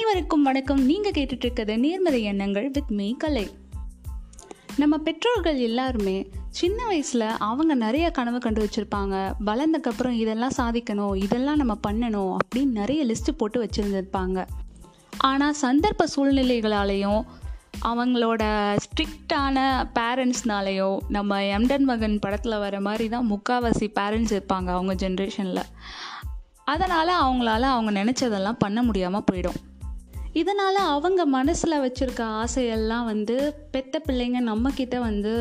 அனைவருக்கும் வணக்கம். நீங்கள் கேட்டுட்டு இருக்கிறது நேர்மறை எண்ணங்கள் வித் மீ கலை. நம்ம பெற்றோர்கள் எல்லாருமே சின்ன வயசில் அவங்க நிறைய கனவு கண்டு வச்சுருப்பாங்க. வளர்ந்தக்கப்புறம் இதெல்லாம் சாதிக்கணும் இதெல்லாம் நம்ம பண்ணணும் அப்படின்னு நிறைய லிஸ்ட்டு போட்டு வச்சுருந்துருப்பாங்க. ஆனால் சந்தர்ப்ப சூழ்நிலைகளாலேயும் அவங்களோட ஸ்ட்ரிக்டான பேரண்ட்ஸ்னாலேயோ நம்ம எம்டன் மகன் படத்தில் வர மாதிரி தான் முக்காவாசி பேரண்ட்ஸ் இருப்பாங்க அவங்க ஜென்ரேஷனில் அதனால் அவங்களால அவங்க நினச்சதெல்லாம் பண்ண முடியாமல் போயிடும். இதனால் அவங்க மனசில் வச்சுருக்க ஆசையெல்லாம் வந்து பெத்த பிள்ளைங்க நம்மக்கிட்ட வந்து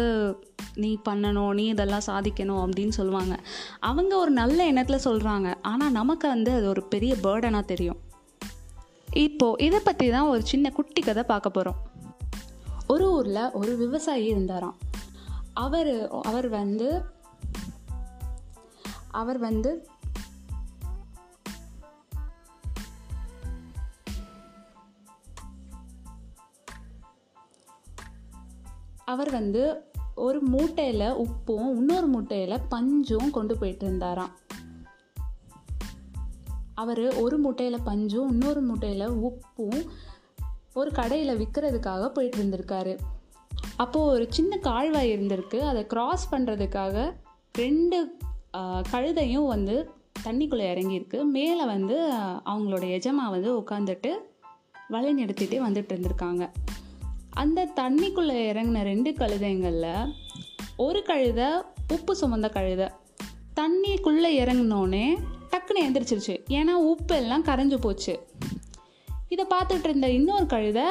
நீ பண்ணணும் நீ இதெல்லாம் சாதிக்கணும் அப்படின்னு சொல்லுவாங்க. அவங்க ஒரு நல்ல எண்ணத்தில் சொல்கிறாங்க ஆனால் நமக்கு வந்து அது ஒரு பெரிய பேர்டனாக தெரியும். இப்போது இதை பற்றி தான் ஒரு சின்ன குட்டி கதை பார்க்க போகிறோம் ஒரு ஊரில் ஒரு விவசாயி இருந்தாராம். அவர் அவர் வந்து அவர் வந்து அவர் வந்து ஒரு மூட்டையில் உப்பும் இன்னொரு மூட்டையில் பஞ்சும் கொண்டு போயிட்டு இருந்தாராம் அவர் ஒரு மூட்டையில் பஞ்சும் இன்னொரு மூட்டையில் உப்பும் ஒரு கடையில் விற்கிறதுக்காக போயிட்டு இருந்திருக்காரு அப்போது ஒரு சின்ன கால்வாய் இருந்திருக்கு. அதை கிராஸ் பண்ணுறதுக்காக ரெண்டு கழுதையும் வந்து தண்ணிக்குள்ளே இறங்கியிருக்கு. மேலே வந்து அவங்களோட எஜமா வந்து உட்காந்துட்டு வழி நிறுத்திட்டே வந்துட்டு இருந்திருக்காங்க அந்த தண்ணிக்குள்ளே இறங்கின ரெண்டு கழுதைங்களில் ஒரு கழுதை உப்பு சுமந்த கழுதை. தண்ணிக்குள்ளே இறங்கினோடனே டக்குன்னு எந்திரிச்சிருச்சு. ஏன்னா உப்பு எல்லாம் கரைஞ்சு போச்சு. இதை பார்த்துட்டு இருந்த இன்னொரு கழுதை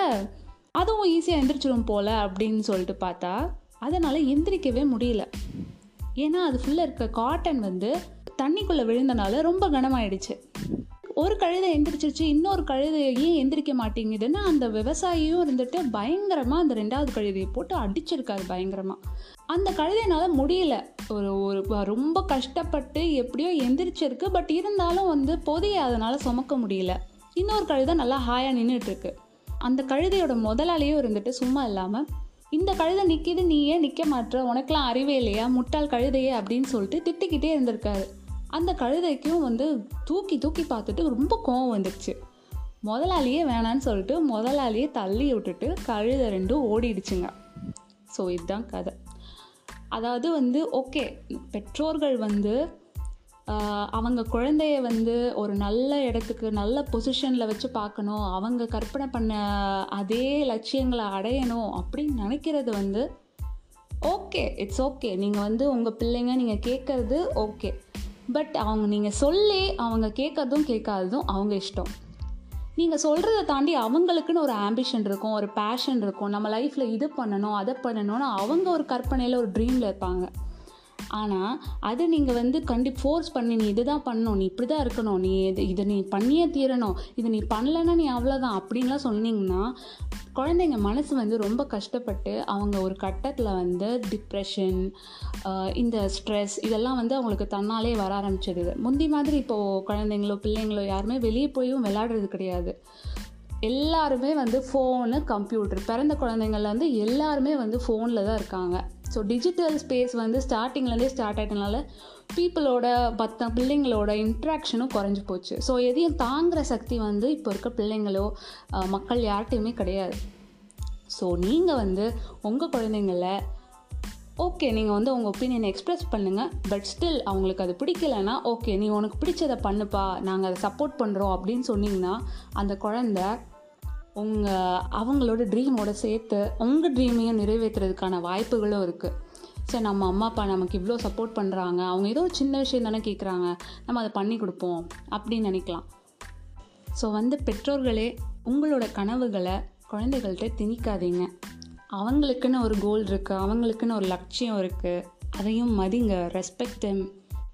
அதுவும் ஈஸியாக எந்திரிச்சிடும் போல அப்படின்னு சொல்லிட்டு பார்த்தா அதனால் எந்திரிக்கவே முடியல. ஏன்னா அது ஃபுல்லாக இருக்க காட்டன் வந்து தண்ணிக்குள்ளே விழுந்தனால ரொம்ப கனமாயிடுச்சு. ஒரு கழுதை எந்திரிச்சிருச்சு இன்னொரு கழுதை ஏன் எந்திரிக்க மாட்டேங்குதுன்னு அந்த விவசாயியும் இருந்துட்டு பயங்கரமாக அந்த ரெண்டாவது கழுதையை போட்டு அடிச்சிருக்காரு பயங்கரமாக அந்த கழுதையினால முடியல. ஒரு ஒரு ரொம்ப கஷ்டப்பட்டு எப்படியோ எந்திரிச்சிருக்கு. பட் இருந்தாலும் வந்து பொதியை அதனால் சுமக்க முடியல. இன்னொரு கழுதை நல்லா ஹாயாக நின்றுட்டுருக்கு அந்த கழுதையோட முதலாளியும் இருந்துட்டு சும்மா இல்லாமல் இந்த கழுதை நிற்கிது நீ ஏன் நிற்க மாட்ட உனக்கெலாம் அறிவே இல்லையா? முட்டாள் கழுதையே அப்படின்னு சொல்லிட்டு திட்டிக்கிட்டே இருந்திருக்காரு. அந்த கழுதைக்கும் வந்து தூக்கி தூக்கி பார்த்துட்டு ரொம்ப கோவம் வந்துடுச்சு. முதலாளியே வேணான்னு சொல்லிட்டு முதலாளியே தள்ளி விட்டுட்டு கழுதை ரெண்டும் ஓடிடுச்சுங்க. ஸோ இதுதான் கதை. அதாவது வந்து ஓகே பெற்றோர்கள் வந்து அவங்க குழந்தைய வந்து ஒரு நல்ல இடத்துக்கு நல்ல பொசிஷனில் வச்சு பார்க்கணும். அவங்க கற்பனை பண்ண அதே லட்சியங்களை அடையணும் அப்படின்னு நினைக்கிறது வந்து ஓகே இட்ஸ் ஓகே நீங்கள் வந்து உங்கள் பிள்ளைங்க நீங்கள் கேட்குறது ஓகே பட் அவங்க நீங்கள் சொல்லி அவங்க கேட்கறதும் கேட்காததும் அவங்க இஷ்டம். நீங்கள் சொல்கிறத தாண்டி அவங்களுக்குன்னு ஒரு ஆம்பிஷன் இருக்கும் ஒரு பேஷன் இருக்கும். நம்ம லைஃப்பில் இது பண்ணணும் அதை பண்ணணும்னு அவங்க ஒரு கற்பனையில் ஒரு ட்ரீமில் இருப்பாங்க. ஆனால் அது நீங்கள் வந்து கண்டி ஃபோர்ஸ் பண்ணி நீ இதுதான் பண்ணணும் நீ இப்படி தான் இருக்கணும் நீ இது இதை நீ பண்ணியே தீரணும் இது நீ பண்ணலைன்னா நீ அவ்வளோதான் அப்படின்லாம் சொன்னீங்கன்னா குழந்தைங்க மனசு வந்து ரொம்ப கஷ்டப்பட்டு அவங்க ஒரு கட்டத்தில் வந்து டிப்ரெஷன் இந்த ஸ்ட்ரெஸ் இதெல்லாம் வந்து அவங்களுக்கு தன்னாலே வர ஆரம்பிச்சிடுது. முந்தி மாதிரி இப்போது குழந்தைங்களோ பிள்ளைங்களோ யாருமே வெளியே போயும் விளையாடுறது கிடையாது. எல்லாருமே வந்து ஃபோனு கம்ப்யூட்டர் பிறந்த குழந்தைங்கள வந்து எல்லாருமே வந்து ஃபோனில் தான் இருக்காங்க. ஸோ டிஜிட்டல் ஸ்பேஸ் வந்து ஸ்டார்டிங்லேருந்தே ஸ்டார்ட் ஆகிட்டனால பீப்புளோட மற்ற பிள்ளைங்களோட இன்ட்ராக்ஷனும் குறைஞ்சி போச்சு. ஸோ எதையும் தாங்குகிற சக்தி வந்து இப்போ இருக்க பிள்ளைங்களோ மக்கள் யார்கிட்டையுமே கிடையாது. ஸோ நீங்கள் வந்து உங்கள் குழந்தைங்கள ஓகே நீங்கள் வந்து உங்கள் ஒப்பீனியனை எக்ஸ்ப்ரெஸ் பண்ணுங்கள் பட் ஸ்டில் அவங்களுக்கு அது பிடிக்கலைன்னா ஓகே நீ உனக்கு பிடிச்சதை பண்ணுப்பா. நாங்கள் அதை சப்போர்ட் பண்ணுறோம் அப்படின்னு சொன்னிங்கன்னா அந்த குழந்த உங்கள் அவங்களோட ட்ரீமோட சேர்த்து உங்கள் ட்ரீமையும் நிறைவேற்றுறதுக்கான வாய்ப்புகளும் இருக்குது சரி நம்ம அம்மா அப்பா நமக்கு இவ்வளோ சப்போர்ட் பண்ணுறாங்க அவங்க ஏதோ சின்ன விஷயம் தானே கேட்குறாங்க நம்ம அதை பண்ணி கொடுப்போம் அப்படின்னு நினைக்கலாம். ஸோ வந்து பெற்றோர்களே உங்களோட கனவுகளை குழந்தைகள்கிட்ட திணிக்காதீங்க. அவங்களுக்குன்னு ஒரு கோல் இருக்குது அவங்களுக்குன்னு ஒரு லட்சியம் இருக்குது அதையும் மதிங்க ரெஸ்பெக்ட்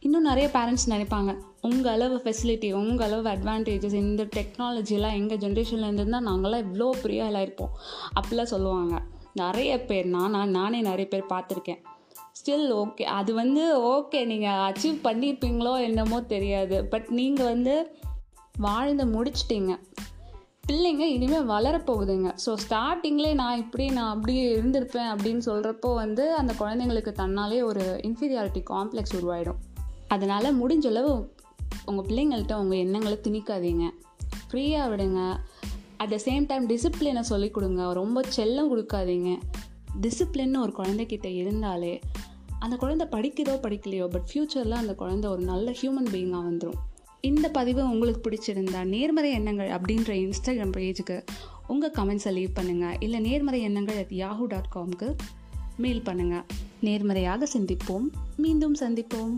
இன்னும் நிறைய பேரண்ட்ஸ் நினைப்பாங்க உங்கள் அளவு ஃபெசிலிட்டி உங்கள் அளவு அட்வான்டேஜஸ் இந்த டெக்னாலஜிலாம் எங்கள் ஜென்ரேஷன்லேருந்து தான் நாங்களாம் இவ்வளோ பெரிய இருப்போம் அப்படிலாம் சொல்லுவாங்க. நிறைய பேர் நான் நான் நானே நிறைய பேர் பார்த்துருக்கேன். ஸ்டில் ஓகே அது வந்து ஓகே நீங்கள் அச்சீவ் பண்ணியிருப்பீங்களோ என்னமோ தெரியாது பட் நீங்கள் வந்து வாழ்ந்து முடிச்சிட்டிங்க. பிள்ளைங்க இனிமேல் வளரப்போகுதுங்க. ஸோ ஸ்டார்டிங்லேயே நான் இப்படி நான் அப்படி இருந்திருப்பேன் அப்படின்னு சொல்கிறப்போ வந்து அந்த குழந்தைங்களுக்கு தன்னாலே ஒரு இன்ஃபீரியாரிட்டி காம்ப்ளெக்ஸ் உருவாயிடும். அதனால் முடிஞ்சளவு உங்கள் பிள்ளைங்கள்ட்ட உங்கள் எண்ணங்களை திணிக்காதீங்க. ஃப்ரீயாக விடுங்க. அட் த சேம் டைம் டிசிப்ளினை சொல்லிக் கொடுங்க. ரொம்ப செல்லம் கொடுக்காதீங்க. டிசிப்ளின்னு ஒரு குழந்தைக்கிட்ட இருந்தாலே அந்த குழந்தை படிக்குதோ படிக்கலையோ பட் ஃப்யூச்சரில் அந்த குழந்தை ஒரு நல்ல ஹியூமன் பீயிங்காக வந்துடும் இந்த பதிவு உங்களுக்கு பிடிச்சிருந்தா நேர்மறை எண்ணங்கள் அப்படின்ற இன்ஸ்டாகிராம் பேஜுக்கு உங்கள் கமெண்ட்ஸை லீவ் பண்ணுங்கள் இல்லை நேர்மறை எண்ணங்கள் அட் யாஹூ டாட் காம்க்கு மெயில் பண்ணுங்கள் நேர்மறையாக சிந்திப்போம். மீண்டும் சந்திப்போம்.